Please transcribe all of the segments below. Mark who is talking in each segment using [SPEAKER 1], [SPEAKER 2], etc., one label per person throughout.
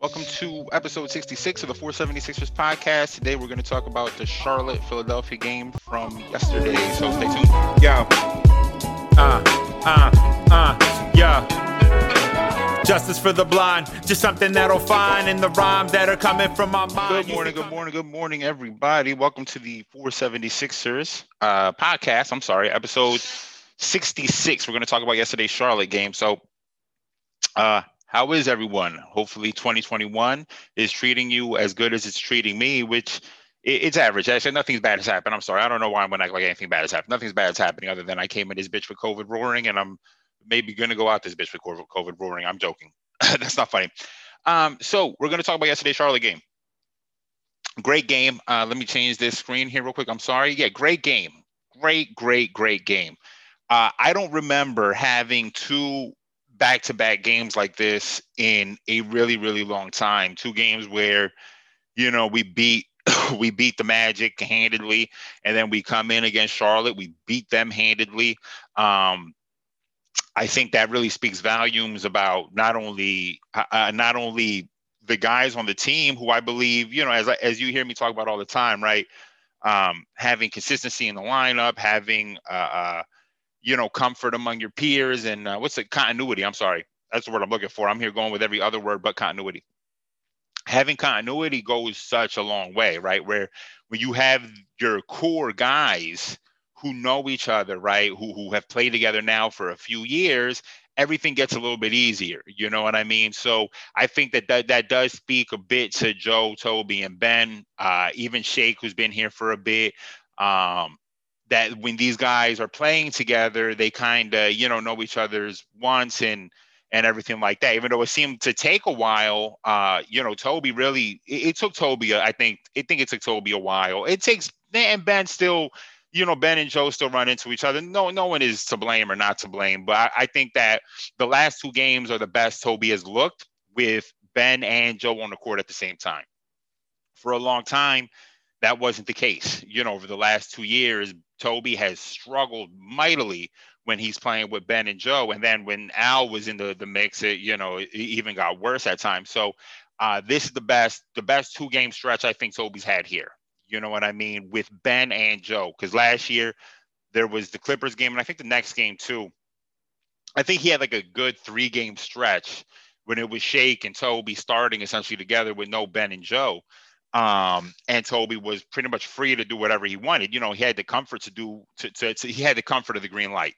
[SPEAKER 1] Welcome to episode 66 of the 476ers podcast. Today we're going to talk about the Charlotte Philadelphia game from yesterday. So stay tuned.
[SPEAKER 2] Yo. Uh, uh, uh, yeah. Justice for the blind, just something that'll find in the rhymes that are coming from my mind.
[SPEAKER 1] Good morning, good morning, good morning, everybody. Welcome to the 476ers uh, podcast. I'm sorry, episode 66. We're going to talk about yesterday's Charlotte game. So, uh, how is everyone? Hopefully, 2021 is treating you as good as it's treating me, which it's average. I said nothing's bad has happened. I'm sorry. I don't know why I'm gonna act like anything bad has happened. Nothing's bad is happening other than I came in this bitch with COVID roaring, and I'm maybe gonna go out this bitch with COVID roaring. I'm joking. That's not funny. Um, so we're gonna talk about yesterday's Charlotte game. Great game. Uh, let me change this screen here real quick. I'm sorry. Yeah, great game. Great, great, great game. Uh, I don't remember having two back to back games like this in a really, really long time. Two games where, you know, we beat we beat the Magic handedly, and then we come in against Charlotte. We beat them handedly. Um, I think that really speaks volumes about not only uh, uh not only the guys on the team who I believe, you know, as as you hear me talk about all the time, right? Um, having consistency in the lineup, having uh, uh, you know, comfort among your peers and uh, what's the continuity? I'm sorry, that's the word I'm looking for. I'm here going with every other word but continuity. Having continuity goes such a long way, right? Where when you have your core guys who know each other, right, who who have played together now for a few years, everything gets a little bit easier. You know what I mean? So I think that that, that does speak a bit to Joe, Toby, and Ben, uh, even Shake, who's been here for a bit. Um, that when these guys are playing together, they kind of you know know each other's wants and and everything like that. Even though it seemed to take a while, uh, you know, Toby really it, it took Toby. I think I think it took Toby a while. It takes and Ben still, you know, Ben and Joe still run into each other. No, no one is to blame or not to blame, but I, I think that the last two games are the best Toby has looked with Ben and Joe on the court at the same time. For a long time, that wasn't the case. You know, over the last two years, Toby has struggled mightily when he's playing with Ben and Joe. And then when Al was in the, the mix, it, you know, it even got worse at times. So uh, this is the best, the best two game stretch I think Toby's had here. You know what I mean? With Ben and Joe. Because last year there was the Clippers game, and I think the next game too. I think he had like a good three game stretch when it was Shake and Toby starting essentially together with no Ben and Joe um, and Toby was pretty much free to do whatever he wanted. You know, he had the comfort to do to, to, to he had the comfort of the green light,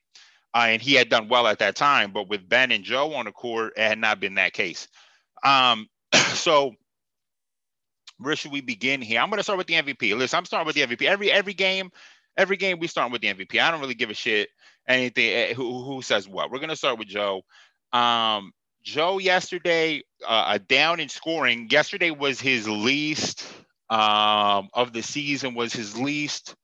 [SPEAKER 1] uh, and he had done well at that time. But with Ben and Joe on the court, it had not been that case. Um, so where should we begin here? I'm going to start with the MVP. Listen, I'm starting with the MVP. Every every game, every game we start with the MVP. I don't really give a shit anything eh, who who says what. We're going to start with Joe. Um, Joe yesterday, uh, down in scoring. Yesterday was his least um, of the season. Was his least,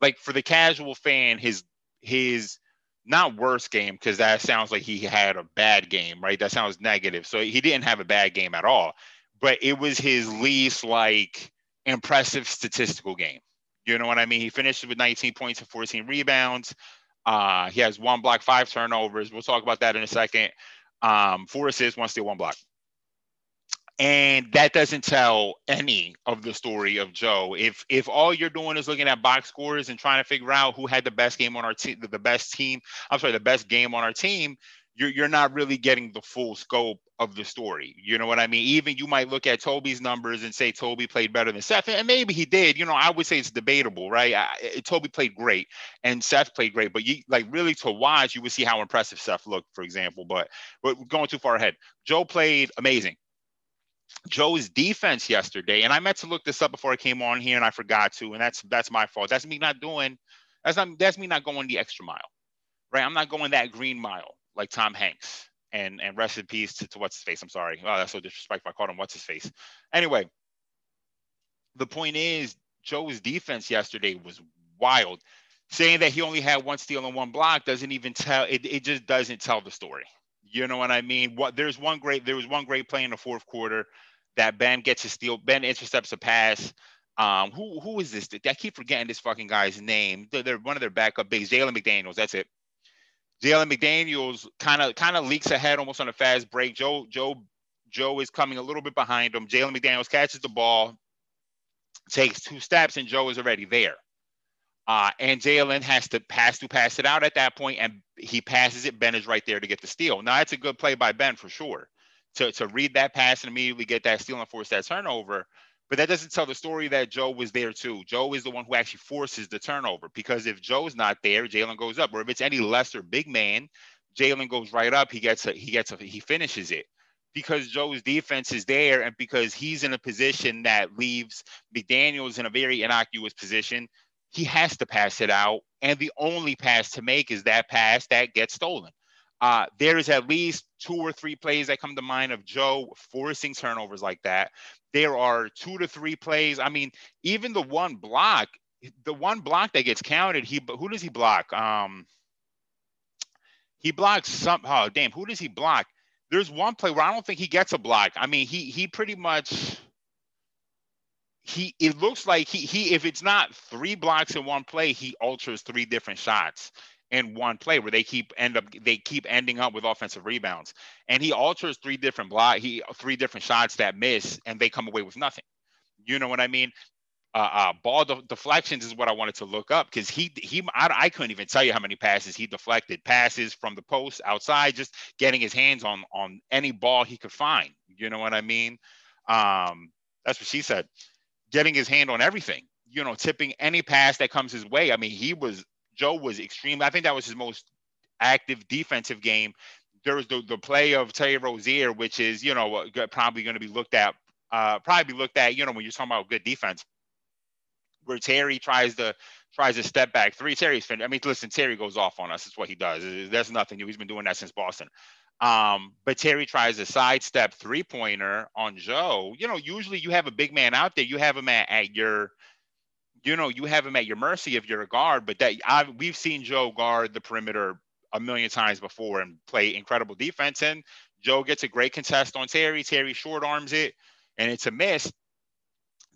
[SPEAKER 1] like for the casual fan, his his not worst game because that sounds like he had a bad game, right? That sounds negative. So he didn't have a bad game at all, but it was his least like impressive statistical game. You know what I mean? He finished with 19 points and 14 rebounds. Uh, he has one block, five turnovers. We'll talk about that in a second um, four assists, one steal, one block. And that doesn't tell any of the story of Joe. If if all you're doing is looking at box scores and trying to figure out who had the best game on our team, the best team, I'm sorry, the best game on our team, you're you're not really getting the full scope of the story. You know what I mean? Even you might look at Toby's numbers and say Toby played better than Seth, and maybe he did. You know, I would say it's debatable, right? I, Toby played great and Seth played great, but you like really to watch, you would see how impressive Seth looked, for example. But but going too far ahead, Joe played amazing. Joe's defense yesterday, and I meant to look this up before I came on here, and I forgot to, and that's that's my fault. That's me not doing. That's not that's me not going the extra mile, right? I'm not going that green mile like Tom Hanks. And and rest in peace to, to what's his face. I'm sorry. Oh, that's so disrespectful. I called him what's his face. Anyway, the point is Joe's defense yesterday was wild. Saying that he only had one steal and one block doesn't even tell it, it just doesn't tell the story. You know what I mean? What there's one great there was one great play in the fourth quarter that Ben gets a steal. Ben intercepts a pass. Um, who who is this? I keep forgetting this fucking guy's name. They're, they're one of their backup bigs, Jalen McDaniels. That's it. Jalen McDaniels kind of kind of leaks ahead almost on a fast break. Joe Joe Joe is coming a little bit behind him. Jalen McDaniels catches the ball, takes two steps, and Joe is already there. Uh, and Jalen has to pass to pass it out at that point, and he passes it. Ben is right there to get the steal. Now that's a good play by Ben for sure to, to read that pass and immediately get that steal and force that turnover. But that doesn't tell the story that Joe was there too. Joe is the one who actually forces the turnover because if Joe's not there, Jalen goes up. Or if it's any lesser big man, Jalen goes right up. He gets a he gets a he finishes it because Joe's defense is there and because he's in a position that leaves McDaniels in a very innocuous position. He has to pass it out, and the only pass to make is that pass that gets stolen. Uh, there is at least two or three plays that come to mind of Joe forcing turnovers like that. There are two to three plays. I mean, even the one block, the one block that gets counted, he who does he block? Um, he blocks some. Oh, damn, who does he block? There's one play where I don't think he gets a block. I mean, he he pretty much he it looks like he he if it's not three blocks in one play, he alters three different shots in one play where they keep end up they keep ending up with offensive rebounds. And he alters three different block, he three different shots that miss, and they come away with nothing. You know what I mean? Uh, uh, ball de- deflections is what I wanted to look up because he he I, I, couldn't even tell you how many passes he deflected. Passes from the post outside, just getting his hands on on any ball he could find. You know what I mean? Um, that's what she said. Getting his hand on everything. You know, tipping any pass that comes his way. I mean, he was Joe was extreme. I think that was his most active defensive game. There was the, the play of Terry Rozier, which is, you know, probably going to be looked at, uh, probably looked at, you know, when you're talking about good defense, where Terry tries to tries to step back three. Terry's fin- I mean, listen, Terry goes off on us. That's what he does. There's nothing new. He's been doing that since Boston. Um, but Terry tries a sidestep three pointer on Joe. You know, usually you have a big man out there. You have him at, at your you know, you have him at your mercy if you're a guard, but that I've, we've seen Joe guard the perimeter a million times before and play incredible defense. And Joe gets a great contest on Terry. Terry short arms it, and it's a miss.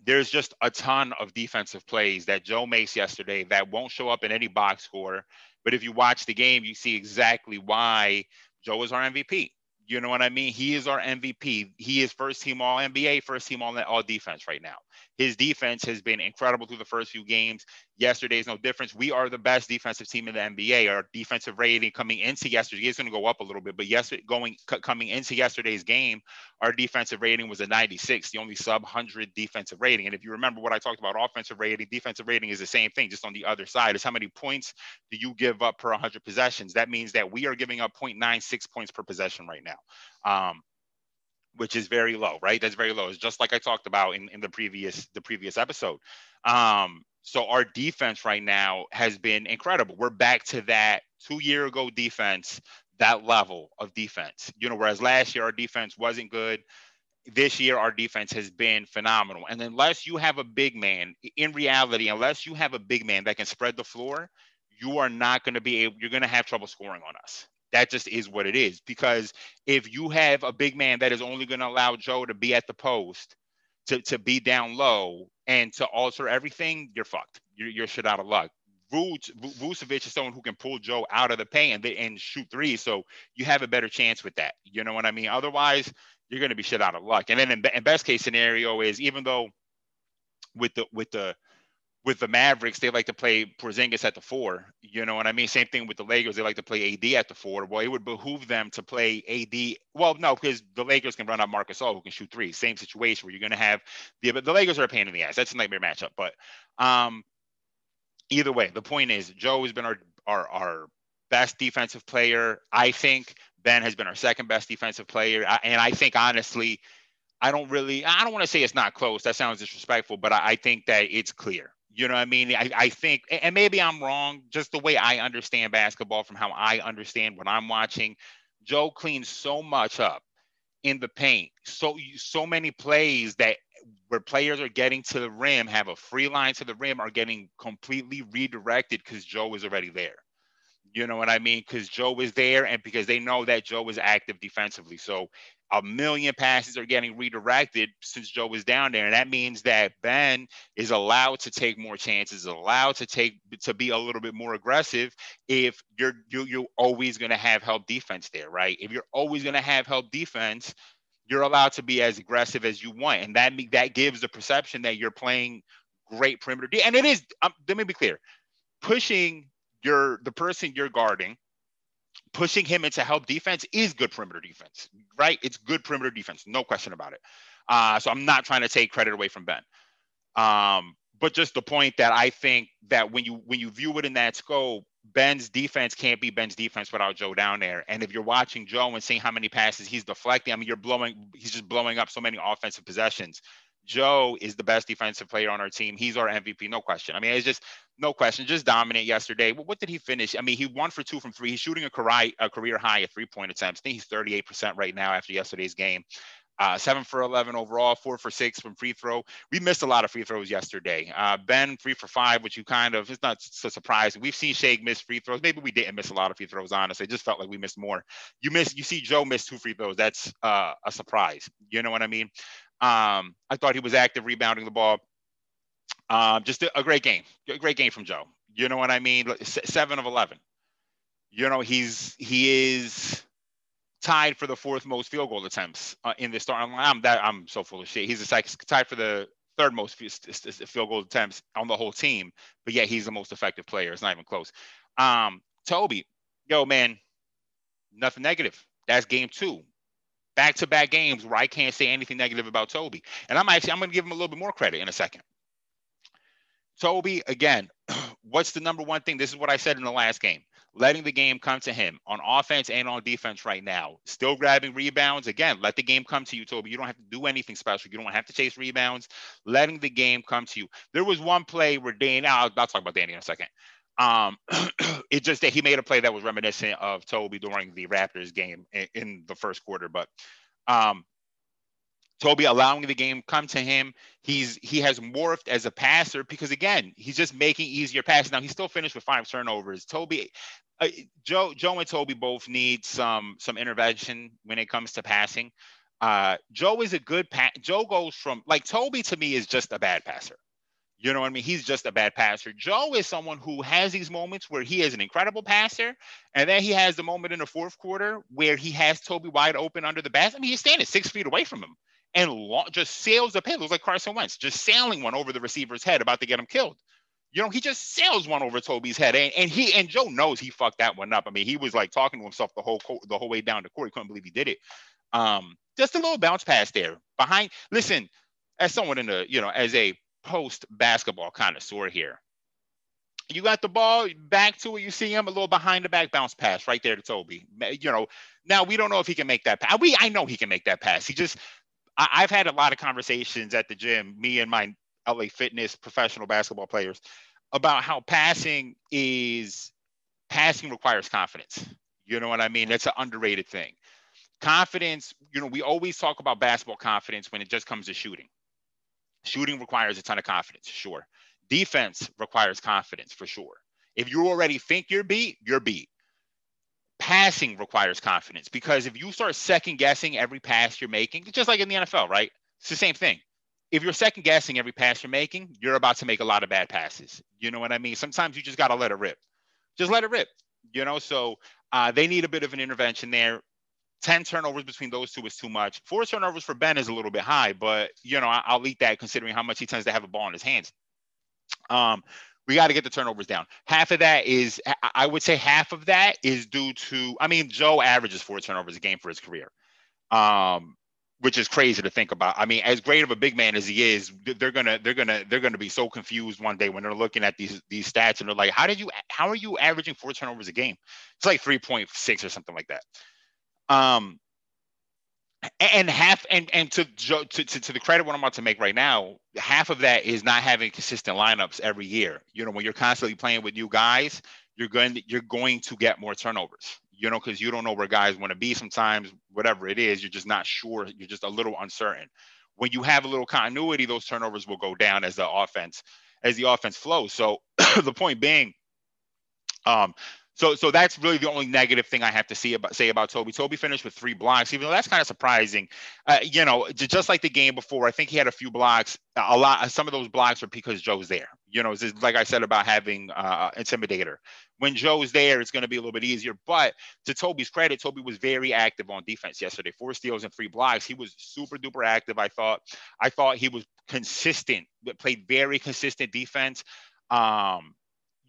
[SPEAKER 1] There's just a ton of defensive plays that Joe makes yesterday that won't show up in any box score. But if you watch the game, you see exactly why Joe is our MVP. You know what I mean? He is our MVP. He is first team All NBA, first team All All Defense right now. His defense has been incredible through the first few games. Yesterday is no difference. We are the best defensive team in the NBA. Our defensive rating coming into yesterday is going to go up a little bit, but yesterday going coming into yesterday's game, our defensive rating was a 96, the only sub 100 defensive rating. And if you remember what I talked about offensive rating, defensive rating is the same thing, just on the other side. Is how many points do you give up per 100 possessions? That means that we are giving up 0.96 points per possession right now. Um, which is very low, right? That's very low. It's just like I talked about in, in the previous the previous episode. Um, so our defense right now has been incredible. We're back to that two year ago defense, that level of defense. You know, whereas last year our defense wasn't good. This year our defense has been phenomenal. And unless you have a big man, in reality, unless you have a big man that can spread the floor, you are not going to be able. You're going to have trouble scoring on us that just is what it is. Because if you have a big man that is only going to allow Joe to be at the post, to, to be down low, and to alter everything, you're fucked. You're, you're shit out of luck. Vucevic is someone who can pull Joe out of the paint and, and shoot three, so you have a better chance with that. You know what I mean? Otherwise, you're going to be shit out of luck. And then in, in best case scenario is even though with the with the with the Mavericks, they like to play Porzingis at the four. You know what I mean? Same thing with the Lakers. They like to play AD at the four. Well, it would behoove them to play AD. Well, no, because the Lakers can run out Marcus Gasol who can shoot three. Same situation where you're going to have the the Lakers are a pain in the ass. That's a nightmare matchup. But um, either way, the point is Joe has been our our our best defensive player. I think Ben has been our second best defensive player, and I think honestly. I don't really, I don't want to say it's not close. That sounds disrespectful, but I, I think that it's clear you know what I mean? I, I think, and maybe I'm wrong, just the way I understand basketball from how I understand what I'm watching. Joe cleans so much up in the paint. So so many plays that where players are getting to the rim, have a free line to the rim, are getting completely redirected because Joe is already there. You know what I mean? Because Joe is there and because they know that Joe is active defensively. So a million passes are getting redirected since Joe was down there. And that means that Ben is allowed to take more chances, allowed to take to be a little bit more aggressive if you're you, you're always gonna have help defense there, right? If you're always gonna have help defense, you're allowed to be as aggressive as you want, and that that gives the perception that you're playing great perimeter. And it is. Um, let me be clear: pushing your the person you're guarding, pushing him into help defense is good perimeter defense, right? It's good perimeter defense, no question about it. Uh, so I'm not trying to take credit away from Ben. Um, but just the point that I think that when you when you view it in that scope, Ben's defense can't be Ben's defense without Joe down there. And if you're watching Joe and seeing how many passes he's deflecting, I mean, you're blowing, he's just blowing up so many offensive possessions. Joe is the best defensive player on our team. He's our MVP, no question. I mean, it's just no question, just dominant yesterday. What did he finish? I mean, he won for two from three. He's shooting a career, a career high at three point attempts. I think he's 38% right now after yesterday's game. Uh, seven for 11 overall, four for six from free throw. We missed a lot of free throws yesterday. Uh, ben, three for five, which you kind of, it's not so surprising. We've seen Shake miss free throws. Maybe we didn't miss a lot of free throws, honestly. It just felt like we missed more. You miss, you see Joe miss two free throws. That's uh, a surprise. You know what I mean? Um, I thought he was active rebounding the ball. Um, just a, a, great game, a great game from Joe. You know what I mean? Seven of 11. You know, he's, he is, tied for the fourth most field goal attempts uh, in the start. I'm that I'm so full of shit. He's second tied for the third most field goal attempts on the whole team, but yet he's the most effective player. It's not even close. Um, Toby, yo man, nothing negative. That's game two. Back to back games where I can't say anything negative about Toby. And I'm actually I'm gonna give him a little bit more credit in a second. Toby, again, what's the number one thing? This is what I said in the last game letting the game come to him on offense and on defense right now. Still grabbing rebounds. Again, let the game come to you, Toby. You don't have to do anything special. You don't have to chase rebounds. Letting the game come to you. There was one play where Danny, I'll, I'll talk about Danny in a second. Um, it just that he made a play that was reminiscent of Toby during the Raptors game in, in the first quarter. But um, Toby allowing the game come to him. He's he has morphed as a passer because again, he's just making easier passes. Now he still finished with five turnovers. Toby, uh, Joe, Joe and Toby both need some some intervention when it comes to passing. Uh, Joe is a good pass. Joe goes from like Toby to me is just a bad passer. You know what I mean? He's just a bad passer. Joe is someone who has these moments where he is an incredible passer, and then he has the moment in the fourth quarter where he has Toby wide open under the basket. I mean, he's standing six feet away from him and lo- just sails the pin. Looks like Carson Wentz, just sailing one over the receiver's head, about to get him killed. You know, he just sails one over Toby's head, and, and he and Joe knows he fucked that one up. I mean, he was like talking to himself the whole co- the whole way down the court. He couldn't believe he did it. Um, just a little bounce pass there behind. Listen, as someone in the you know, as a post basketball connoisseur here, you got the ball back to it. You see him a little behind the back bounce pass right there to Toby. You know, now we don't know if he can make that pass. We I know he can make that pass. He just I, have had a lot of conversations at the gym, me and my LA Fitness professional basketball players, about how passing is passing requires confidence. You know what I mean? That's an underrated thing. Confidence, you know, we always talk about basketball confidence when it just comes to shooting. Shooting requires a ton of confidence, sure. Defense requires confidence for sure. If you already think you're beat, you're beat passing requires confidence because if you start second guessing every pass you're making, just like in the NFL, right? It's the same thing. If you're second guessing every pass you're making, you're about to make a lot of bad passes. You know what I mean? Sometimes you just got to let it rip. Just let it rip. You know, so uh, they need a bit of an intervention there. 10 turnovers between those two is too much. Four turnovers for Ben is a little bit high, but, you know, I- will eat that considering how much he tends to have a ball in his hands. Um, we got to get the turnovers down. Half of that is, I would say, half of that is due to. I mean, Joe averages four turnovers a game for his career, um, which is crazy to think about. I mean, as great of a big man as he is, they're gonna, they're gonna, they're gonna be so confused one day when they're looking at these these stats and they're like, how did you, how are you averaging four turnovers a game? It's like three point six or something like that. Um, and half and and to, to to to the credit what I'm about to make right now, half of that is not having consistent lineups every year. You know, when you're constantly playing with new guys, you're going to, you're going to get more turnovers. You know, because you don't know where guys want to be. Sometimes, whatever it is, you're just not sure. You're just a little uncertain. When you have a little continuity, those turnovers will go down as the offense as the offense flows. So the point being, um, So so that's really the only negative thing I have to see about say about Toby. Toby finished with three blocks, even though that's kind of surprising. Uh, you know, just like the game before, I think he had a few blocks. A lot, some of those blocks are because Joe's there. You know, it's like I said about having uh, intimidator. When Joe's there, it's going to be a little bit easier. But to Toby's credit, Toby was very active on defense yesterday. Four steals and three blocks. He was super duper active. I thought. I thought he was consistent. Played very consistent defense. Um,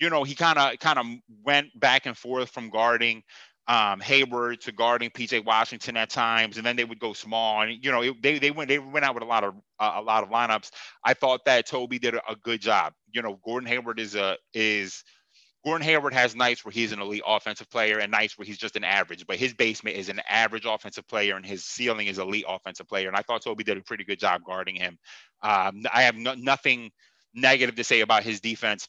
[SPEAKER 1] you know, he kind of kind of went back and forth from guarding um, Hayward to guarding PJ Washington at times, and then they would go small. And you know, it, they they went they went out with a lot of uh, a lot of lineups. I thought that Toby did a, good job. You know, Gordon Hayward is a is Gordon Hayward has nights where he's an elite offensive player and nights where he's just an average, but his basement is an average offensive player and his ceiling is elite offensive player. And I thought Toby did a pretty good job guarding him. Um, I have no, nothing negative to say about his defense.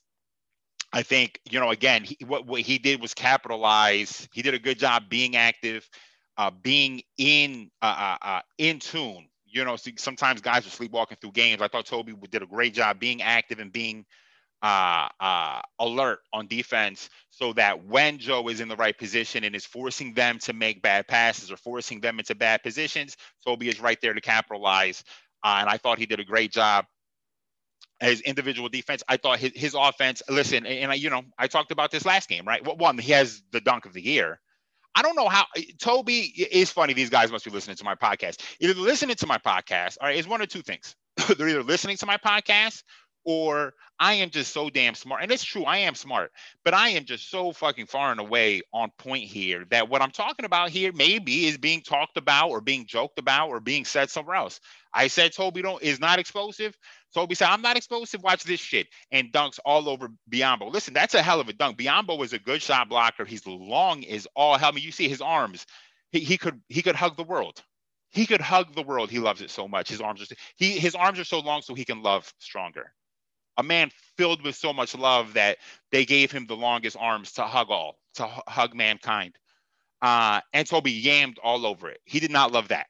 [SPEAKER 1] I think you know again he, what what he did was capitalize. He did a good job being active, uh, being in uh, uh, uh in tune. You know, sometimes guys are sleepwalking through games. I thought Toby did a great job being active and being uh, uh, alert on defense, so that when Joe is in the right position and is forcing them to make bad passes or forcing them into bad positions, Toby is right there to capitalize. and I thought he did a great job his individual defense. I thought his, his offense. Listen, and I, you know, I talked about this last game, right? Well, one, he has the dunk of the year. I don't know how Toby is funny. These guys must be listening to my podcast. Either listening to my podcast, all right, is one or two things. They're either listening to my podcast or I am just so damn smart. And it's true, I am smart, but I am just so fucking far and away on point here that what I'm talking about here maybe is being talked about or being joked about or being said somewhere else. I said Toby don't is not explosive. Toby said, I'm not explosive. Watch this shit. And dunks all over Biyombo. Listen, that's a hell of a dunk. Biyombo is a good shot blocker. He's long as all hell. I mean, you see his arms. He, he could he could hug the world. He could hug the world. He loves it so much. His arms are he his arms are so long so he can love stronger. A man filled with so much love that they gave him the longest arms to hug all, to hug mankind. Uh, and Toby yammed all over it. He did not love that.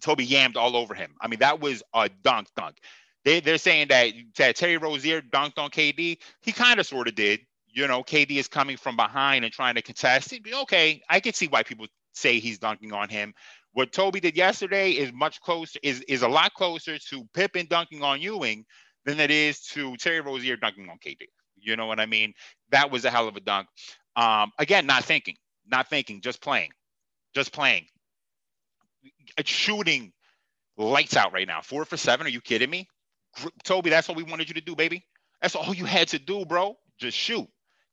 [SPEAKER 1] Toby yammed all over him. I mean, that was a dunk dunk. They, they're saying that, that Terry Rozier dunked on KD. He kind of sort of did. You know, KD is coming from behind and trying to contest. Okay, I can see why people say he's dunking on him. What Toby did yesterday is much closer, is, is a lot closer to Pippen dunking on Ewing than it is to Terry Rozier dunking on KD. You know what I mean? That was a hell of a dunk. Um, again, not thinking, not thinking, just playing, just playing shooting lights out right now. Four for seven. Are you kidding me? Toby, that's what we wanted you to do, baby. That's all you had to do, bro. Just shoot,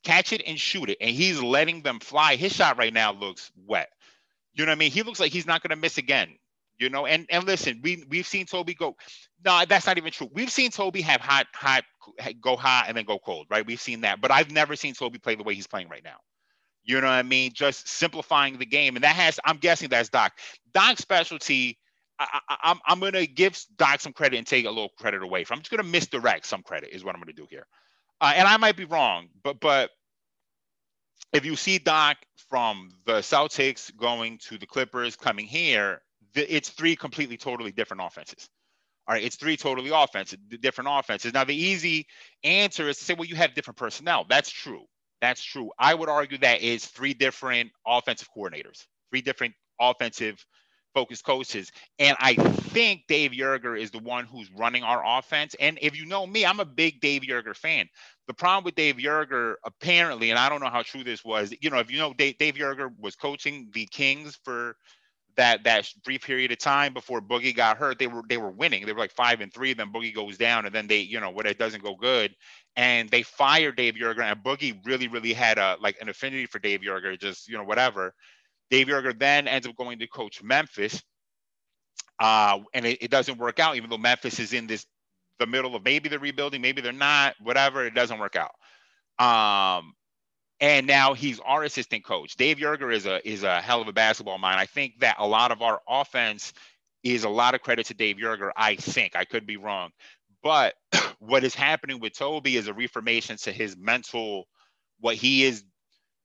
[SPEAKER 1] catch it and shoot it. And he's letting them fly. His shot right now looks wet. You know what I mean? He looks like he's not going to miss again. You know, and and listen, we we've seen Toby go. No, that's not even true. We've seen Toby have hot, hot, go hot and then go cold, right? We've seen that, but I've never seen Toby play the way he's playing right now. You know what I mean? Just simplifying the game. And that has, I'm guessing that's Doc. Doc's specialty, I, am I'm, I'm to give Doc some credit and take a little credit away from. I'm just to misdirect some credit, is what I'm to do here. Uh, and I might be wrong, but but if you see Doc from the Celtics going to the Clippers coming here, it's three completely, totally different offenses. All right, it's three totally offenses, different offenses. Now the easy answer is to say, well, you have different personnel. That's true. That's true. I would argue that is three different offensive coordinators, three different offensive focused coaches. And I think Dave Joerger is the one who's running our offense. And if you know me, I'm a big Dave Joerger fan. The problem with Dave Joerger, apparently, and I don't know how true this was, you know, if you know Dave, Dave Joerger was coaching the Kings for that that brief period of time before Boogie got hurt, they were they were winning. They were like five and three. Then Boogie goes down, and then they, you know, what it doesn't go good, and they fired Dave Joerger. And Boogie really, really had a like an affinity for Dave Joerger, just you know whatever. Dave Joerger then ends up going to coach Memphis, uh, and it, it doesn't work out. Even though Memphis is in this the middle of maybe they're rebuilding, maybe they're not, whatever. It doesn't work out. Um, and now he's our assistant coach. Dave Joerger is a is a hell of a basketball mind. I think that a lot of our offense is a lot of credit to Dave Joerger. I think I could be wrong, but what is happening with Toby is a reformation to his mental, what he is,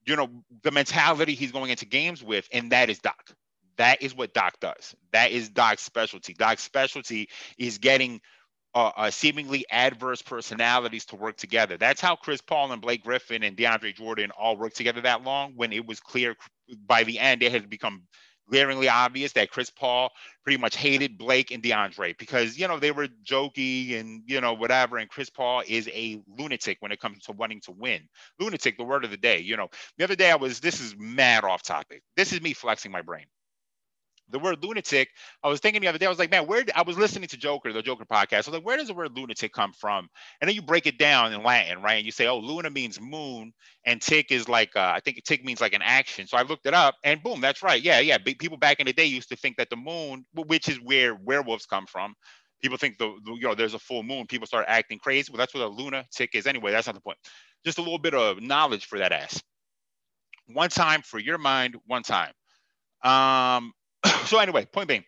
[SPEAKER 1] you know, the mentality he's going into games with, and that is Doc. That is what Doc does. That is Doc's specialty. Doc's specialty is getting uh, uh, seemingly adverse personalities to work together. That's how Chris Paul and Blake Griffin and DeAndre Jordan all worked together that long. When it was clear by the end, it had become glaringly obvious that Chris Paul pretty much hated Blake and DeAndre because you know they were jokey and you know whatever. And Chris Paul is a lunatic when it comes to wanting to win. Lunatic, the word of the day. You know, the other day I was. This is mad off topic. This is me flexing my brain the word lunatic, I was thinking the other day, I was like, man, where I was listening to Joker, the Joker podcast. I was like, where does the word lunatic come from? And then you break it down in Latin, right? And you say, oh, luna means moon, and tick is like, uh, I think tick means like an action. So I looked it up, and boom, that's right. Yeah, yeah. People back in the day used to think that the moon, which is where werewolves come from, people think the, the you know there's a full moon. People start acting crazy. Well, that's what a lunatic is anyway. That's not the point. Just a little bit of knowledge for that ass. One time for your mind, one time. Um, so anyway, point being,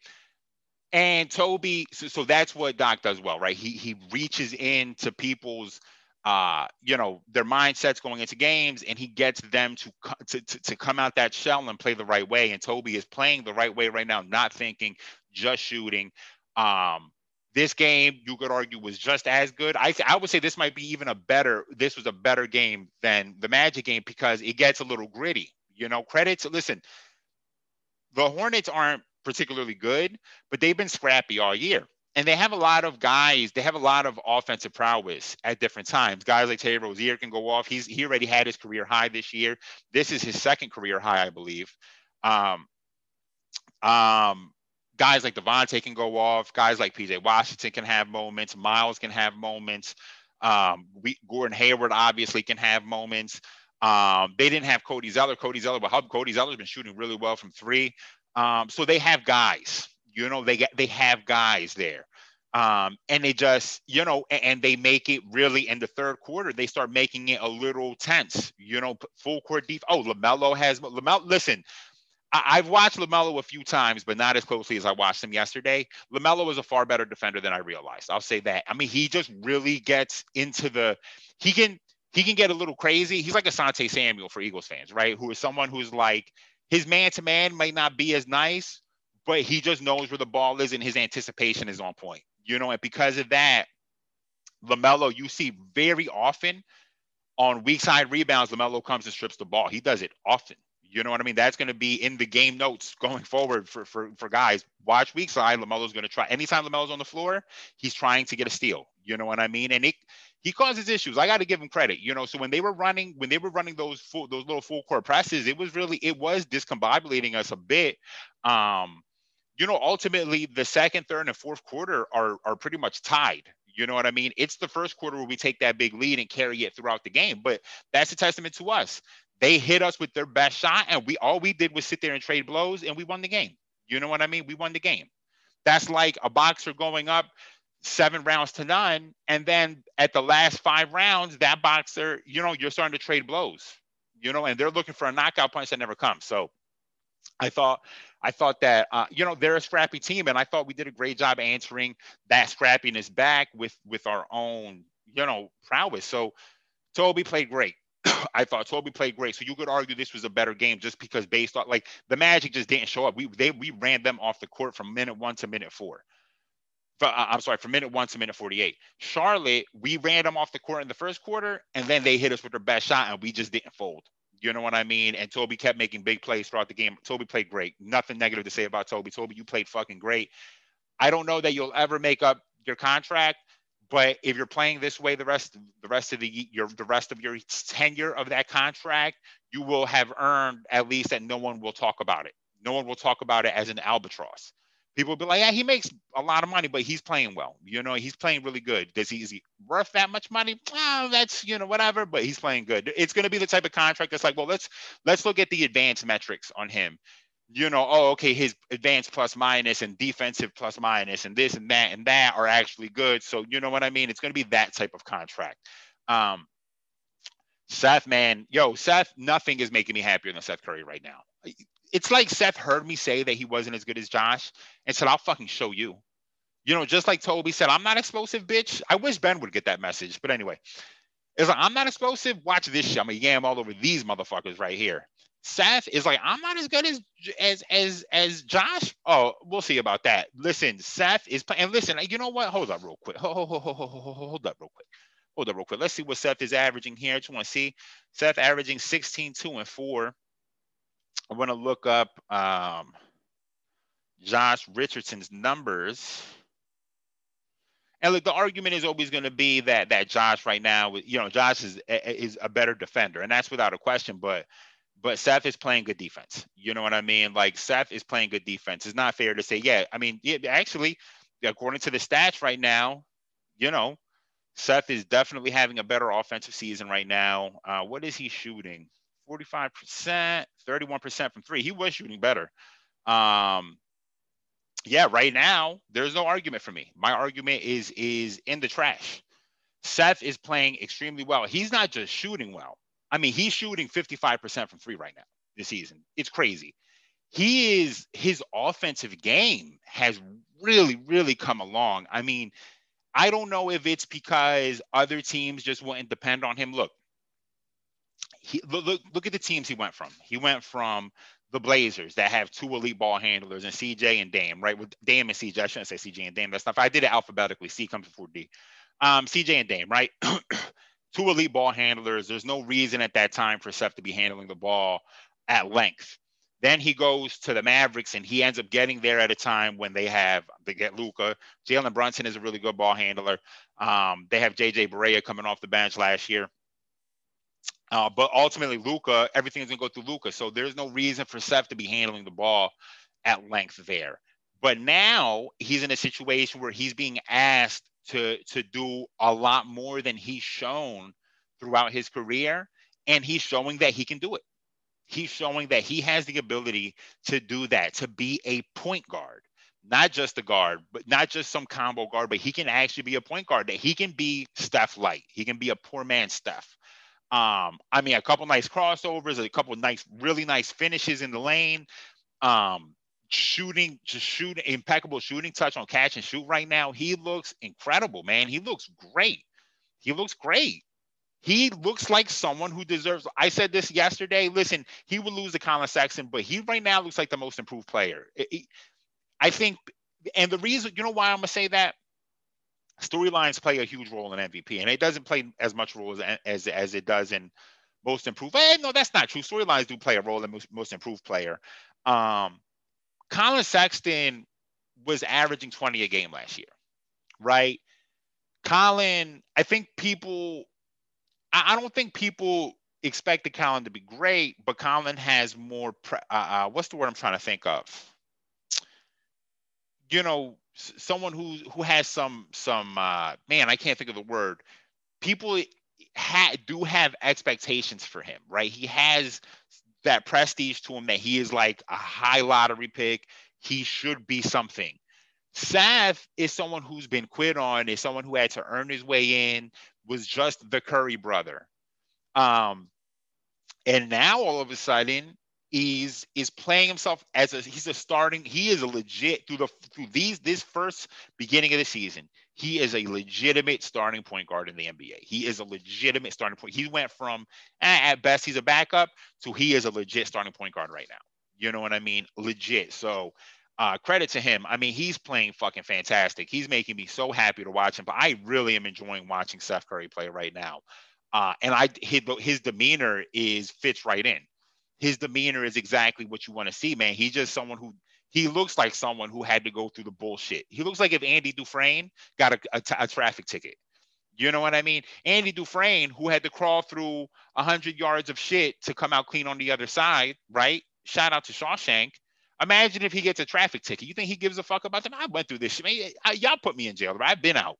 [SPEAKER 1] and Toby, so, so that's what Doc does well, right? He he reaches into people's uh, you know, their mindsets going into games, and he gets them to, to, to to come out that shell and play the right way. And Toby is playing the right way right now, not thinking, just shooting. Um, this game, you could argue, was just as good. I I would say this might be even a better. This was a better game than the Magic game because it gets a little gritty. You know, credits. Listen, the Hornets aren't particularly good, but they've been scrappy all year. And they have a lot of guys, they have a lot of offensive prowess at different times. Guys like Terry Rozier can go off. He's he already had his career high this year. This is his second career high, I believe. Um, um, guys like Devontae can go off. Guys like PJ Washington can have moments. Miles can have moments. Um, we, Gordon Hayward obviously can have moments. Um, they didn't have Cody Zeller. Cody Zeller, but hub Cody Zeller's been shooting really well from three. Um, so they have guys, you know, they get they have guys there. Um, and they just, you know, and, and, they make it really in the third quarter, they start making it a little tense, you know, full court deep. Oh, LaMelo has LaMelo. Listen, I, have watched LaMelo a few times, but not as closely as I watched him yesterday. LaMelo is a far better defender than I realized. I'll say that. I mean, he just really gets into the, he can, he can get a little crazy. He's like Asante Samuel for Eagles fans, right? Who is someone who's like his man to man might not be as nice, but he just knows where the ball is and his anticipation is on point. You know, and because of that, LaMelo, you see very often on weak side rebounds, LaMelo comes and strips the ball. He does it often. You know what I mean? That's going to be in the game notes going forward for for, for guys. Watch weak side. Lamelo's going to try. Anytime Lamelo's on the floor, he's trying to get a steal. You know what I mean? And it he causes issues. I got to give him credit. You know, so when they were running, when they were running those full, those little full court presses, it was really it was discombobulating us a bit. Um, you know, ultimately the second, third, and fourth quarter are are pretty much tied. You know what I mean? It's the first quarter where we take that big lead and carry it throughout the game. But that's a testament to us. They hit us with their best shot, and we all we did was sit there and trade blows, and we won the game. You know what I mean? We won the game. That's like a boxer going up seven rounds to none. And then at the last five rounds, that boxer, you know, you're starting to trade blows, you know, and they're looking for a knockout punch that never comes. So I thought, I thought that, uh, you know, they're a scrappy team, and I thought we did a great job answering that scrappiness back with with our own, you know, prowess. So Toby played great. I thought Toby played great. So you could argue this was a better game just because based on like the Magic just didn't show up. We they we ran them off the court from minute one to minute four. Uh, I'm sorry, from minute one to minute 48. Charlotte, we ran them off the court in the first quarter, and then they hit us with their best shot, and we just didn't fold. You know what I mean? And Toby kept making big plays throughout the game. Toby played great. Nothing negative to say about Toby. Toby, you played fucking great. I don't know that you'll ever make up your contract, but if you're playing this way the rest the rest of the your the rest of your tenure of that contract, you will have earned at least that no one will talk about it. No one will talk about it as an albatross people will be like, yeah, he makes a lot of money, but he's playing well. You know, he's playing really good. Does he is he worth that much money? Well, that's you know whatever, but he's playing good. It's going to be the type of contract that's like, well, let's let's look at the advanced metrics on him. You know, oh, okay, his advanced plus minus and defensive plus minus and this and that and that are actually good. So you know what I mean? It's going to be that type of contract. Um, Seth, man, yo, Seth, nothing is making me happier than Seth Curry right now it's like Seth heard me say that he wasn't as good as Josh and said, I'll fucking show you. You know, just like Toby said, I'm not explosive, bitch. I wish Ben would get that message. But anyway, it's like, I'm not explosive. Watch this shit. I'm going to yam all over these motherfuckers right here. Seth is like, I'm not as good as as as as Josh. Oh, we'll see about that. Listen, Seth is playing. And listen, you know what? Hold up real quick. Hold, hold, hold, hold, hold, up real quick. Hold up real quick. Let's see what Seth is averaging here. I just want to see Seth averaging 16, 2, and 4. I want to look up um, Josh Richardson's numbers. And look, the argument is always going to be that that Josh right now, you know, Josh is is a better defender, and that's without a question. But but Seth is playing good defense. You know what I mean? Like Seth is playing good defense. It's not fair to say, yeah. I mean, yeah, actually, according to the stats right now, you know, Seth is definitely having a better offensive season right now. Uh, what is he shooting? 45%, 31% from three. He was shooting better. Um, yeah, right now, there's no argument for me. My argument is is in the trash. Seth is playing extremely well. He's not just shooting well. I mean, he's shooting 55% from three right now this season. It's crazy. He is his offensive game has really, really come along. I mean, I don't know if it's because other teams just wouldn't depend on him. Look, he look look at the teams he went from. He went from the Blazers that have two elite ball handlers and CJ and Dame, right? With Dame and CJ, I shouldn't say CJ and Dame. That's not. I did it alphabetically. C comes before D. Um, CJ and Dame, right? two elite ball handlers. There's no reason at that time for Seth to be handling the ball at length. Then he goes to the Mavericks and he ends up getting there at a time when they have they get Luka. Jalen Brunson is a really good ball handler. Um, they have JJ Barea coming off the bench last year. Uh, but ultimately, Luka, everything's gonna go through Luka. So there's no reason for Seth to be handling the ball at length there. But now he's in a situation where he's being asked to to do a lot more than he's shown throughout his career, and he's showing that he can do it. He's showing that he has the ability to do that, to be a point guard, not just a guard, but not just some combo guard, but he can actually be a point guard. That he can be Steph light. He can be a poor man Steph. Um, I mean, a couple nice crossovers, a couple nice, really nice finishes in the lane. Um, shooting, just shooting, impeccable shooting touch on catch and shoot right now. He looks incredible, man. He looks great. He looks great. He looks like someone who deserves. I said this yesterday. Listen, he will lose to Collin Sexton, but he right now looks like the most improved player. I think, and the reason, you know, why I'm gonna say that storylines play a huge role in MVP, and it doesn't play as much role as as, as it does in most improved. Eh, no, that's not true. Storylines do play a role in most, most improved player. Um, Collin Sexton was averaging 20 a game last year, right? Collin, I think people, I, don't think people expected Collin to be great, but Collin has more, uh, uh, what's the word I'm trying to think of? You know, someone who who has some some uh, man, I can't think of the word. People ha- do have expectations for him, right? He has that prestige to him that he is like a high lottery pick. He should be something. Seth is someone who's been quit on, is someone who had to earn his way in, was just the Curry brother. Um, and now all of a sudden is is playing himself as a he's a starting he is a legit through the through these this first beginning of the season he is a legitimate starting point guard in the NBA. He is a legitimate starting point. He went from eh, at best he's a backup to he is a legit starting point guard right now. You know what I mean? Legit. So uh, credit to him. I mean, he's playing fucking fantastic. He's making me so happy to watch him. But I really am enjoying watching Seth Curry play right now. Uh, and I his, his demeanor is fits right in. His demeanor is exactly what you want to see, man. He's just someone who he looks like someone who had to go through the bullshit. He looks like if Andy Dufresne got a, traffic ticket. You know what I mean? Andy Dufresne, who had to crawl through 100 yards of shit to come out clean on the other side, right? Shout out to Shawshank. Imagine if he gets a traffic ticket. You think he gives a fuck about them? I went through this shit. Man, I, y'all put me in jail. Right? I've been out.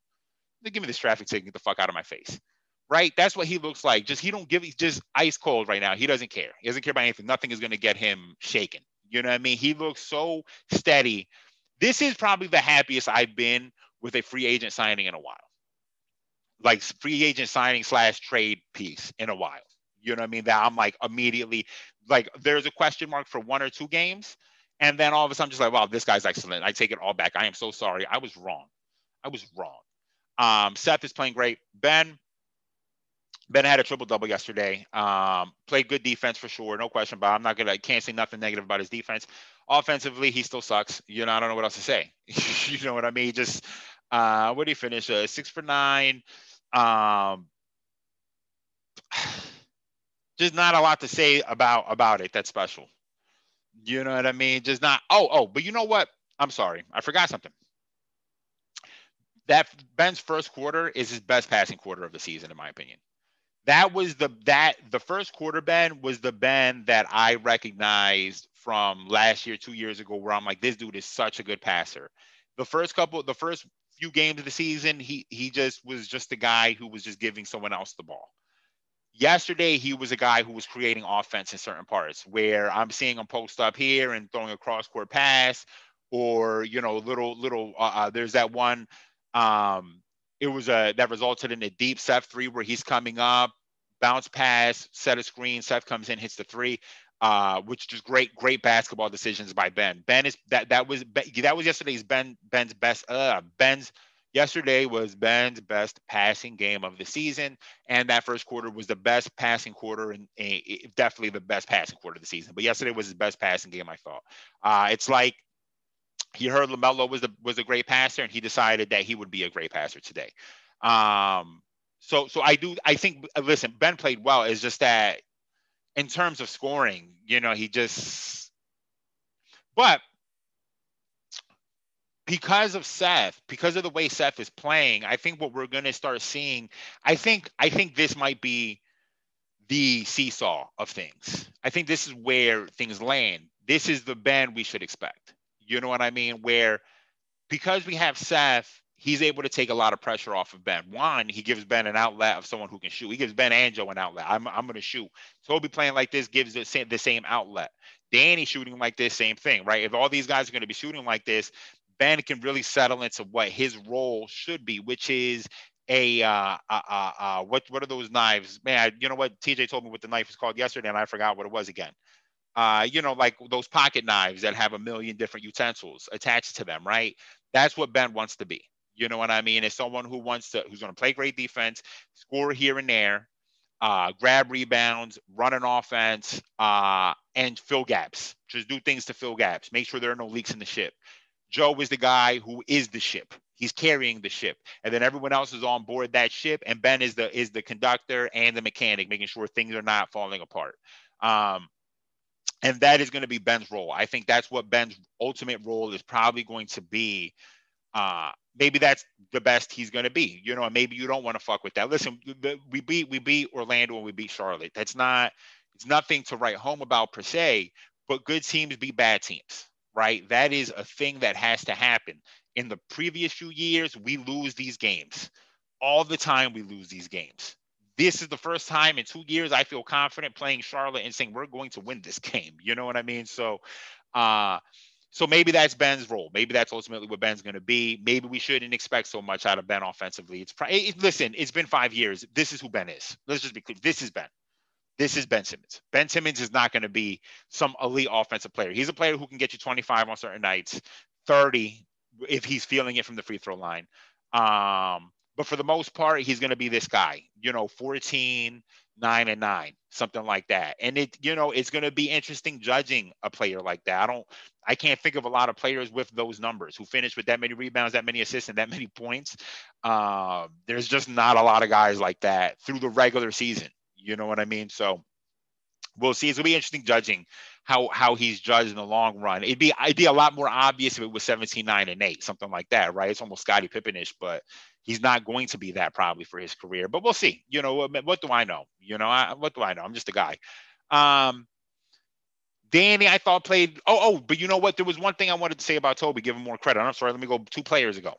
[SPEAKER 1] Give me this traffic ticket. Get the fuck out of my face. Right? That's what he looks like. Just he don't give. He's just ice cold right now. He doesn't care. He doesn't care about anything. Nothing is going to get him shaken. You know what I mean? He looks so steady. This is probably the happiest I've been with a free agent signing in a while. Like free agent signing slash trade piece in a while. You know what I mean? That I'm like immediately like there's a question mark for one or two games. And then all of a sudden, I'm just like, wow, this guy's excellent. I take it all back. I am so sorry. I was wrong. I was wrong. Um, Seth is playing great. Ben, Ben had a triple double yesterday. Um, played good defense for sure, no question. But I'm not gonna, I can't say nothing negative about his defense. Offensively, he still sucks. You know, I don't know what else to say. you know what I mean? Just uh, what did he finish? Uh, six for nine. Um, just not a lot to say about about it. That's special. You know what I mean? Just not. Oh, oh, but you know what? I'm sorry, I forgot something. That Ben's first quarter is his best passing quarter of the season, in my opinion that was the that the first quarter Ben was the Ben that I recognized from last year, two years ago, where I'm like, this dude is such a good passer. The first couple, the first few games of the season, he he just was just a guy who was just giving someone else the ball. Yesterday, he was a guy who was creating offense in certain parts where I'm seeing him post up here and throwing a cross court pass, or you know, little little. Uh, uh, there's that one um, it was a that resulted in a deep Seth three where he's coming up, bounce pass, set a screen. Seth comes in, hits the three, uh, which is great, great basketball decisions by Ben. Ben is that that was that was yesterday's Ben Ben's best. Uh, Ben's yesterday was Ben's best passing game of the season, and that first quarter was the best passing quarter and definitely the best passing quarter of the season. But yesterday was his best passing game, I thought. Uh, it's like he heard LaMelo was a was a great passer, and he decided that he would be a great passer today. Um, so so I do I think listen, Ben played well. It's just that in terms of scoring, you know, he just but because of Seth, because of the way Seth is playing, I think what we're going to start seeing, I think I think this might be the seesaw of things. I think this is where things land. This is the Ben we should expect. You know what I mean? Where because we have Seth, he's able to take a lot of pressure off of Ben. One, he gives Ben an outlet of someone who can shoot. He gives Ben and Joe an outlet. I'm, I'm going to shoot. Toby playing like this gives the same, the same outlet. Danny shooting like this, same thing, right? If all these guys are going to be shooting like this, Ben can really settle into what his role should be, which is a uh, uh, uh, uh, what what are those knives? Man, you know what? TJ told me what the knife was called yesterday, and I forgot what it was again uh, you know, like those pocket knives that have a million different utensils attached to them, right? That's what Ben wants to be. You know what I mean? It's someone who wants to, who's going to play great defense, score here and there, uh, grab rebounds, run an offense, uh, and fill gaps. Just do things to fill gaps. Make sure there are no leaks in the ship. Joe is the guy who is the ship. He's carrying the ship, and then everyone else is on board that ship. And Ben is the is the conductor and the mechanic, making sure things are not falling apart. Um, and that is going to be Ben's role. I think that's what Ben's ultimate role is probably going to be. Uh, maybe that's the best he's going to be. You know, maybe you don't want to fuck with that. Listen, we beat we beat Orlando and we beat Charlotte. That's not it's nothing to write home about per se. But good teams beat bad teams, right? That is a thing that has to happen. In the previous few years, we lose these games all the time. We lose these games this is the first time in two years I feel confident playing Charlotte and saying we're going to win this game. You know what I mean? So, uh, so maybe that's Ben's role. Maybe that's ultimately what Ben's going to be. Maybe we shouldn't expect so much out of Ben offensively. It's it, listen, it's been five years. This is who Ben is. Let's just be clear. This is Ben. This is Ben Simmons. Ben Simmons is not going to be some elite offensive player. He's a player who can get you 25 on certain nights, 30 if he's feeling it from the free throw line. Um, but for the most part, he's going to be this guy, you know, 14, 9 and 9, something like that. And it, you know, it's going to be interesting judging a player like that. I don't, I can't think of a lot of players with those numbers who finish with that many rebounds, that many assists, and that many points. Uh, there's just not a lot of guys like that through the regular season. You know what I mean? So we'll see. It's gonna be interesting judging how how he's judged in the long run. It'd be it'd be a lot more obvious if it was 17, 9, and 8, something like that, right? It's almost Scottie Pippenish, but he's not going to be that probably for his career. But we'll see. You know, what do I know? You know, I, what do I know? I'm just a guy. Um, Danny, I thought played. Oh, oh, but you know what? There was one thing I wanted to say about Toby. Give him more credit. I'm sorry. Let me go two players ago.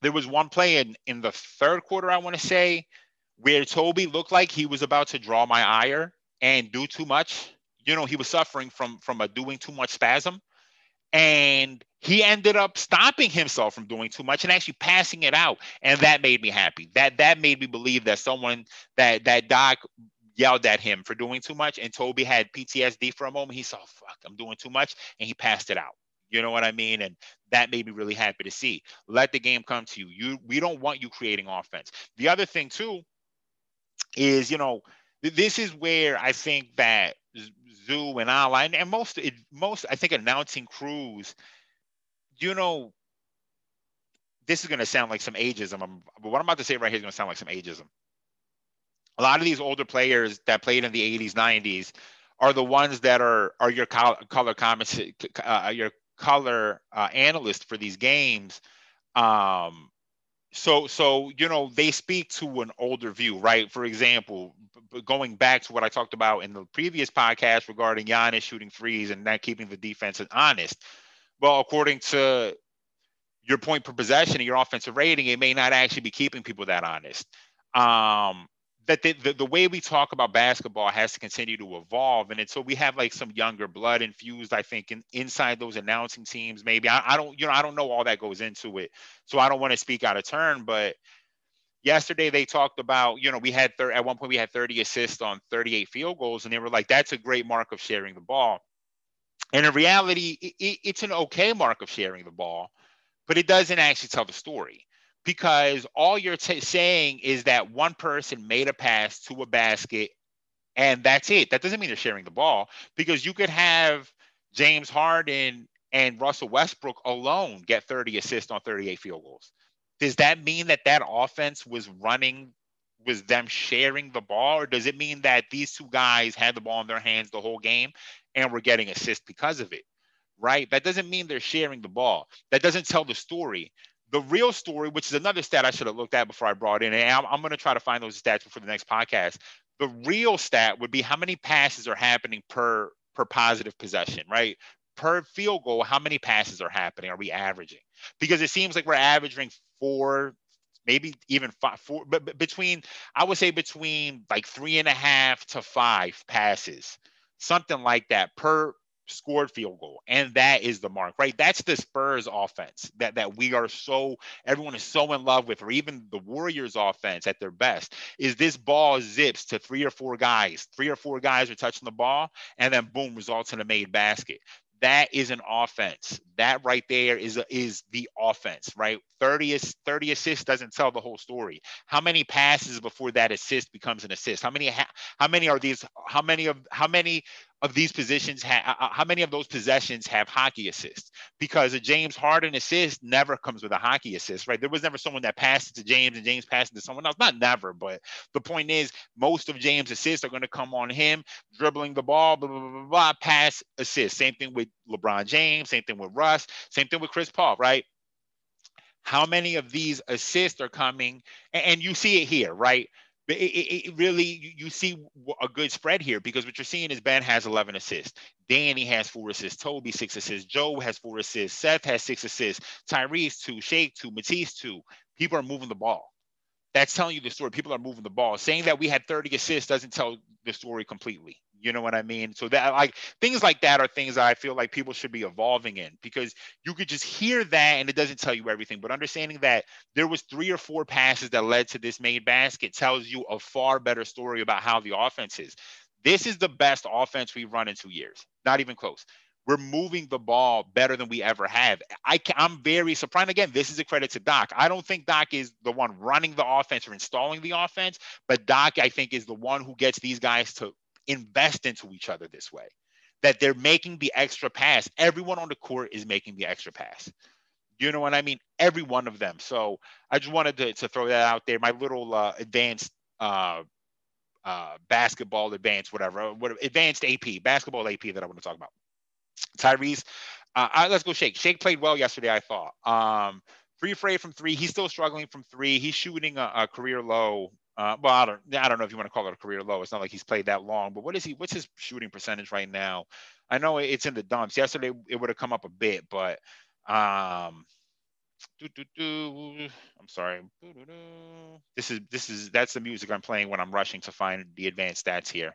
[SPEAKER 1] There was one play in in the third quarter. I want to say where Toby looked like he was about to draw my ire and do too much you know, he was suffering from from a doing too much spasm. And he ended up stopping himself from doing too much and actually passing it out. And that made me happy. That that made me believe that someone that that doc yelled at him for doing too much. And Toby had PTSD for a moment. He saw, fuck, I'm doing too much. And he passed it out. You know what I mean? And that made me really happy to see. Let the game come to you. You we don't want you creating offense. The other thing too is you know this is where I think that Zoo and I and most it, most I think announcing crews, you know, this is going to sound like some ageism. but what I'm about to say right here is going to sound like some ageism. A lot of these older players that played in the 80s, 90s are the ones that are are your color comments, uh, your color uh, analyst for these games. Um, so so you know they speak to an older view right? For example going back to what i talked about in the previous podcast regarding Giannis shooting threes and not keeping the defense honest. Well according to your point per possession and your offensive rating it may not actually be keeping people that honest. Um that the, the, the, way we talk about basketball has to continue to evolve. And so we have like some younger blood infused i think in, inside those announcing teams maybe. I, I don't you know i don't know all that goes into it. So i don't want to speak out of turn but yesterday they talked about you know we had thir- at one point we had 30 assists on 38 field goals and they were like that's a great mark of sharing the ball. And in reality it, it's an okay mark of sharing the ball but it doesn't actually tell the story because all you're t- saying is that one person made a pass to a basket and that's it. That doesn't mean they're sharing the ball because you could have James Harden and Russell Westbrook alone get 30 assists on 38 field goals. Does that mean that that offense was running was them sharing the ball or does it mean that these two guys had the ball in their hands the whole game and were getting assists because of it? Right? That doesn't mean they're sharing the ball. That doesn't tell the story. The real story, which is another stat I should have looked at before I brought in, and I'm, I'm going to try to find those stats before the next podcast. The real stat would be how many passes are happening per per positive possession, right? Per field goal, how many passes are happening? Are we averaging? Because it seems like we're averaging four, maybe even five, four, but between I would say between like three and a half to five passes, something like that per scored field goal and that is the mark right that's the spurs offense that that we are so everyone is so in love with or even the warriors offense at their best is this ball zips to three or four guys three or four guys are touching the ball and then boom results in a made basket that is an offense. That right there is is the offense, right? 30 30 assists doesn't tell the whole story. How many passes before that assist becomes an assist? How many how many are these how many of how many of these positions have uh, uh, how many of those possessions have hockey assists? Because a James Harden assist never comes with a hockey assist, right? There was never someone that passed it to James and James passed it to someone else. Not never, but the point is most of James' assists are going to come on him dribbling the ball, blah, blah, blah, blah, blah, pass, assist. Same thing with LeBron James, same thing with Russ, same thing with Chris Paul, right? How many of these assists are coming? And you see it here, right? It, it, it, really you see a good spread here because what you're seeing is Ben has 11 assists, Danny has four assists, Toby six assists, Joe has four assists, Seth has six assists, Tyrese two, Shake two, Matisse two. People are moving the ball. That's telling you the story. People are moving the ball. Saying that we had 30 assists doesn't tell the story completely. You know what I mean? So that like things like that are things that I feel like people should be evolving in because you could just hear that and it doesn't tell you everything. But understanding that there was three or four passes that led to this made basket tells you a far better story about how the offense is. This is the best offense we've run in two years. Not even close. We're moving the ball better than we ever have. I I'm very surprised. Again, this is a credit to Doc. I don't think Doc is the one running the offense or installing the offense, but Doc, I think, is the one who gets these guys to invest into each other this way. That they're making the extra pass. Everyone on the court is making the extra pass. You know what I mean? Every one of them. So I just wanted to, to throw that out there. My little uh, advanced uh, uh, basketball advanced, whatever, whatever, advanced AP, basketball AP that I want to talk about. Tyrese, uh, let's go Shake. Shake played well yesterday, I thought. Um, free afraid from three. He's still struggling from three. He's shooting a, a career low uh, well, I don't, I don't know if you want to call it a career low. It's not like he's played that long, but what is he? What's his shooting percentage right now? I know it's in the dumps. Yesterday it would have come up a bit, but um, doo, doo, doo, I'm sorry. This is this is that's the music I'm playing when I'm rushing to find the advanced stats here.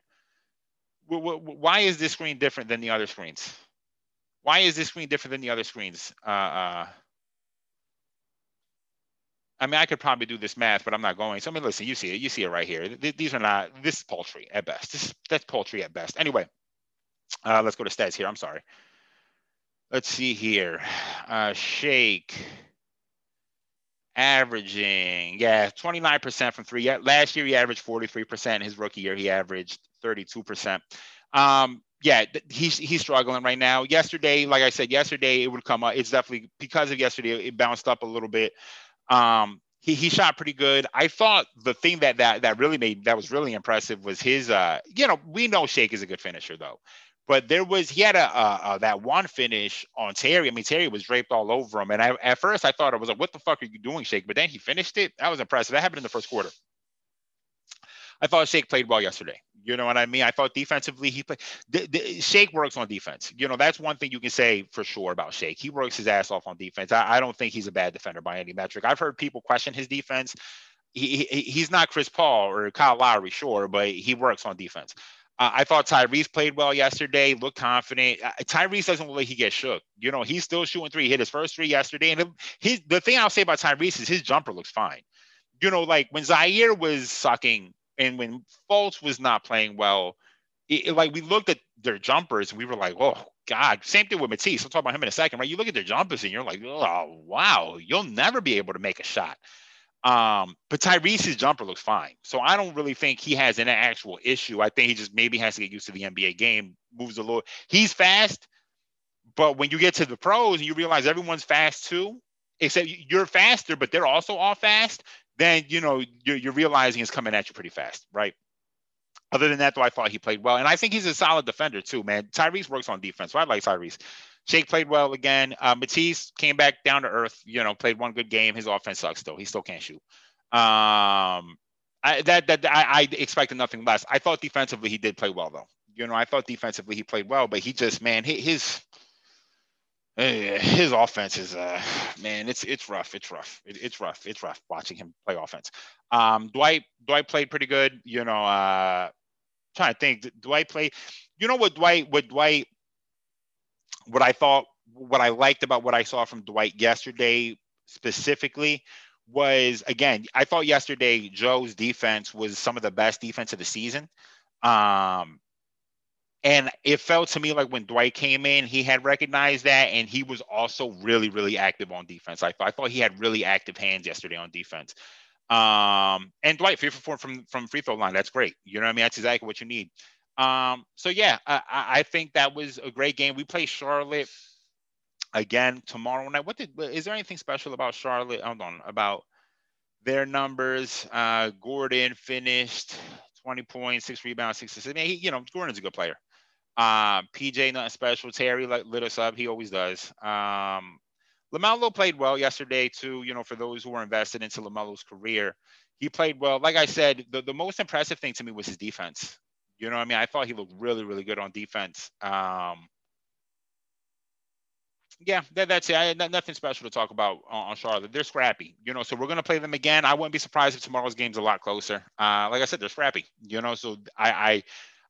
[SPEAKER 1] Why is this screen different than the other screens? Why is this screen different than the other screens? Uh, uh, I mean, I could probably do this math, but I'm not going. So I mean, listen, you see it, you see it right here. these are not. This is paltry at best. This that's paltry at best. Anyway, uh, let's go to stats here. I'm sorry. Let's see here. Uh, Shake averaging, yeah, 29% from three. Last year he averaged 43%. His rookie year he averaged 32%. Um, yeah, he's he's struggling right now. Yesterday, like I said, yesterday it would come up. It's definitely because of yesterday, it bounced up a little bit. Um, he, he shot pretty good. I thought the thing that that that really made that was really impressive was his uh you know we know Shake is a good finisher though, but there was he had a, a, a that one finish on Terry. I mean Terry was draped all over him, and I, at first I thought I was like what the fuck are you doing Shake? But then he finished it. That was impressive. That happened in the first quarter. I thought Shake played well yesterday. You know what I mean? I thought defensively he played. The, the, Shake works on defense. You know that's one thing you can say for sure about Shake. He works his ass off on defense. I, I don't think he's a bad defender by any metric. I've heard people question his defense. He, he he's not Chris Paul or Kyle Lowry, sure, but he works on defense. Uh, I thought Tyrese played well yesterday, looked confident. Uh, Tyrese doesn't look like he gets shook. You know, he's still shooting three. He hit his first three yesterday. And his, the thing I'll say about Tyrese is his jumper looks fine. You know, like when Zhaire was sucking and when Fultz was not playing well, it, it, like we looked at their jumpers and we were like, oh God. Same thing with Matisse. I'll talk about him in a second, right? You look at their jumpers and you're like, oh wow, you'll never be able to make a shot. Um, but Tyrese's jumper looks fine. So I don't really think he has an actual issue. I think he just maybe has to get used to the NBA game, moves a little. He's fast, but when you get to the pros and you realize everyone's fast too, except you're faster, but they're also all fast, then you know you're, you're realizing it's coming at you pretty fast, right? Other than that, though, I thought he played well, and I think he's a solid defender too, man. Tyrese works on defense, so I like Tyrese. Shake played well again. Uh, Matisse came back down to earth. You know, played one good game. His offense sucks though. He still can't shoot. Um, I, that that I, I expected nothing less. I thought defensively he did play well though. You know, I thought defensively he played well, but he just man, his his offense is uh man it's it's rough it's rough it, it's rough it's rough watching him play offense. Um dwight dwight played pretty good you know uh trying to think dwight play you know what dwight what dwight what i thought what i liked about what i saw from dwight yesterday specifically was again i thought yesterday joe's defense was some of the best defense of the season. Um and it felt to me like when Dwight came in, he had recognized that, and he was also really, really active on defense. I, I thought he had really active hands yesterday on defense. Um, and Dwight, three for four from from free throw line, that's great. You know what I mean? That's exactly what you need. Um, so yeah, I, I think that was a great game. We play Charlotte again tomorrow night. What did is there anything special about Charlotte? Hold on about their numbers. Uh, Gordon finished 20 points, six rebounds, six assists. I mean, he, you know, Gordon's a good player. Uh, PJ, nothing special. Terry like, lit us up. He always does. Um, LaMelo played well yesterday, too. You know, for those who were invested into LaMelo's career, he played well. Like I said, the, the most impressive thing to me was his defense. You know what I mean? I thought he looked really, really good on defense. Um, yeah, that, that's it. I, nothing special to talk about on, on, Charlotte. They're scrappy, you know. So we're gonna play them again. I wouldn't be surprised if tomorrow's game's a lot closer. Uh, like I said, they're scrappy, you know. So I, I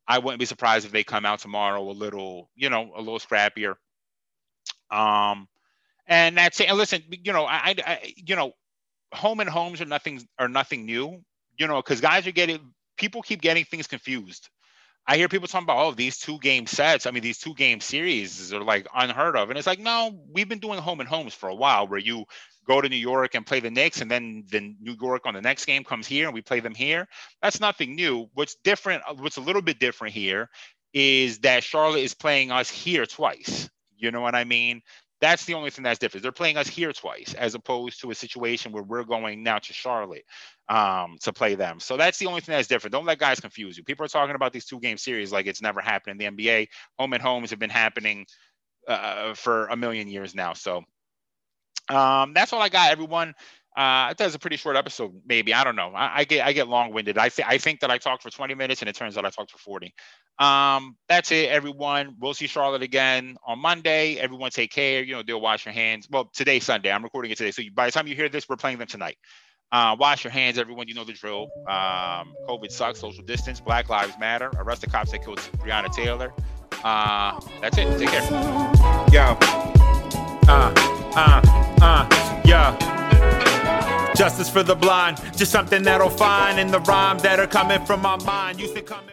[SPEAKER 1] I wouldn't be surprised if they come out tomorrow a little, you know, a little scrappier. Um, and that's it. And listen, you know, I, I you know, home and homes are nothing are nothing new, you know, because guys are getting people keep getting things confused. I hear people talking about, oh, these two game sets. I mean, these two game series are like unheard of. And it's like, no, we've been doing home and homes for a while where you go to New York and play the Knicks, and then the New York on the next game comes here and we play them here. That's nothing new. What's different, what's a little bit different here, is that Charlotte is playing us here twice. You know what I mean? That's the only thing that's different. They're playing us here twice, as opposed to a situation where we're going now to Charlotte um, to play them. So that's the only thing that's different. Don't let guys confuse you. People are talking about these two game series like it's never happened in the NBA. Home and homes have been happening uh, for a million years now. So um, that's all I got, everyone. Uh, that was a pretty short episode, maybe. I don't know. I, I get I get long winded. I think I think that I talked for 20 minutes, and it turns out I talked for 40. Um, that's it, everyone. We'll see Charlotte again on Monday. Everyone take care. You know, they'll wash your hands. Well, today's Sunday. I'm recording it today, so by the time you hear this, we're playing them tonight. Uh, wash your hands, everyone. You know the drill. Um, COVID sucks. Social distance. Black Lives Matter. Arrest the cops that killed Breonna Taylor. Uh, that's it. Take care.
[SPEAKER 2] Yo. Uh, uh, uh, yeah. Justice for the blind, just something that'll find in the rhymes that are coming from my mind. Used to come.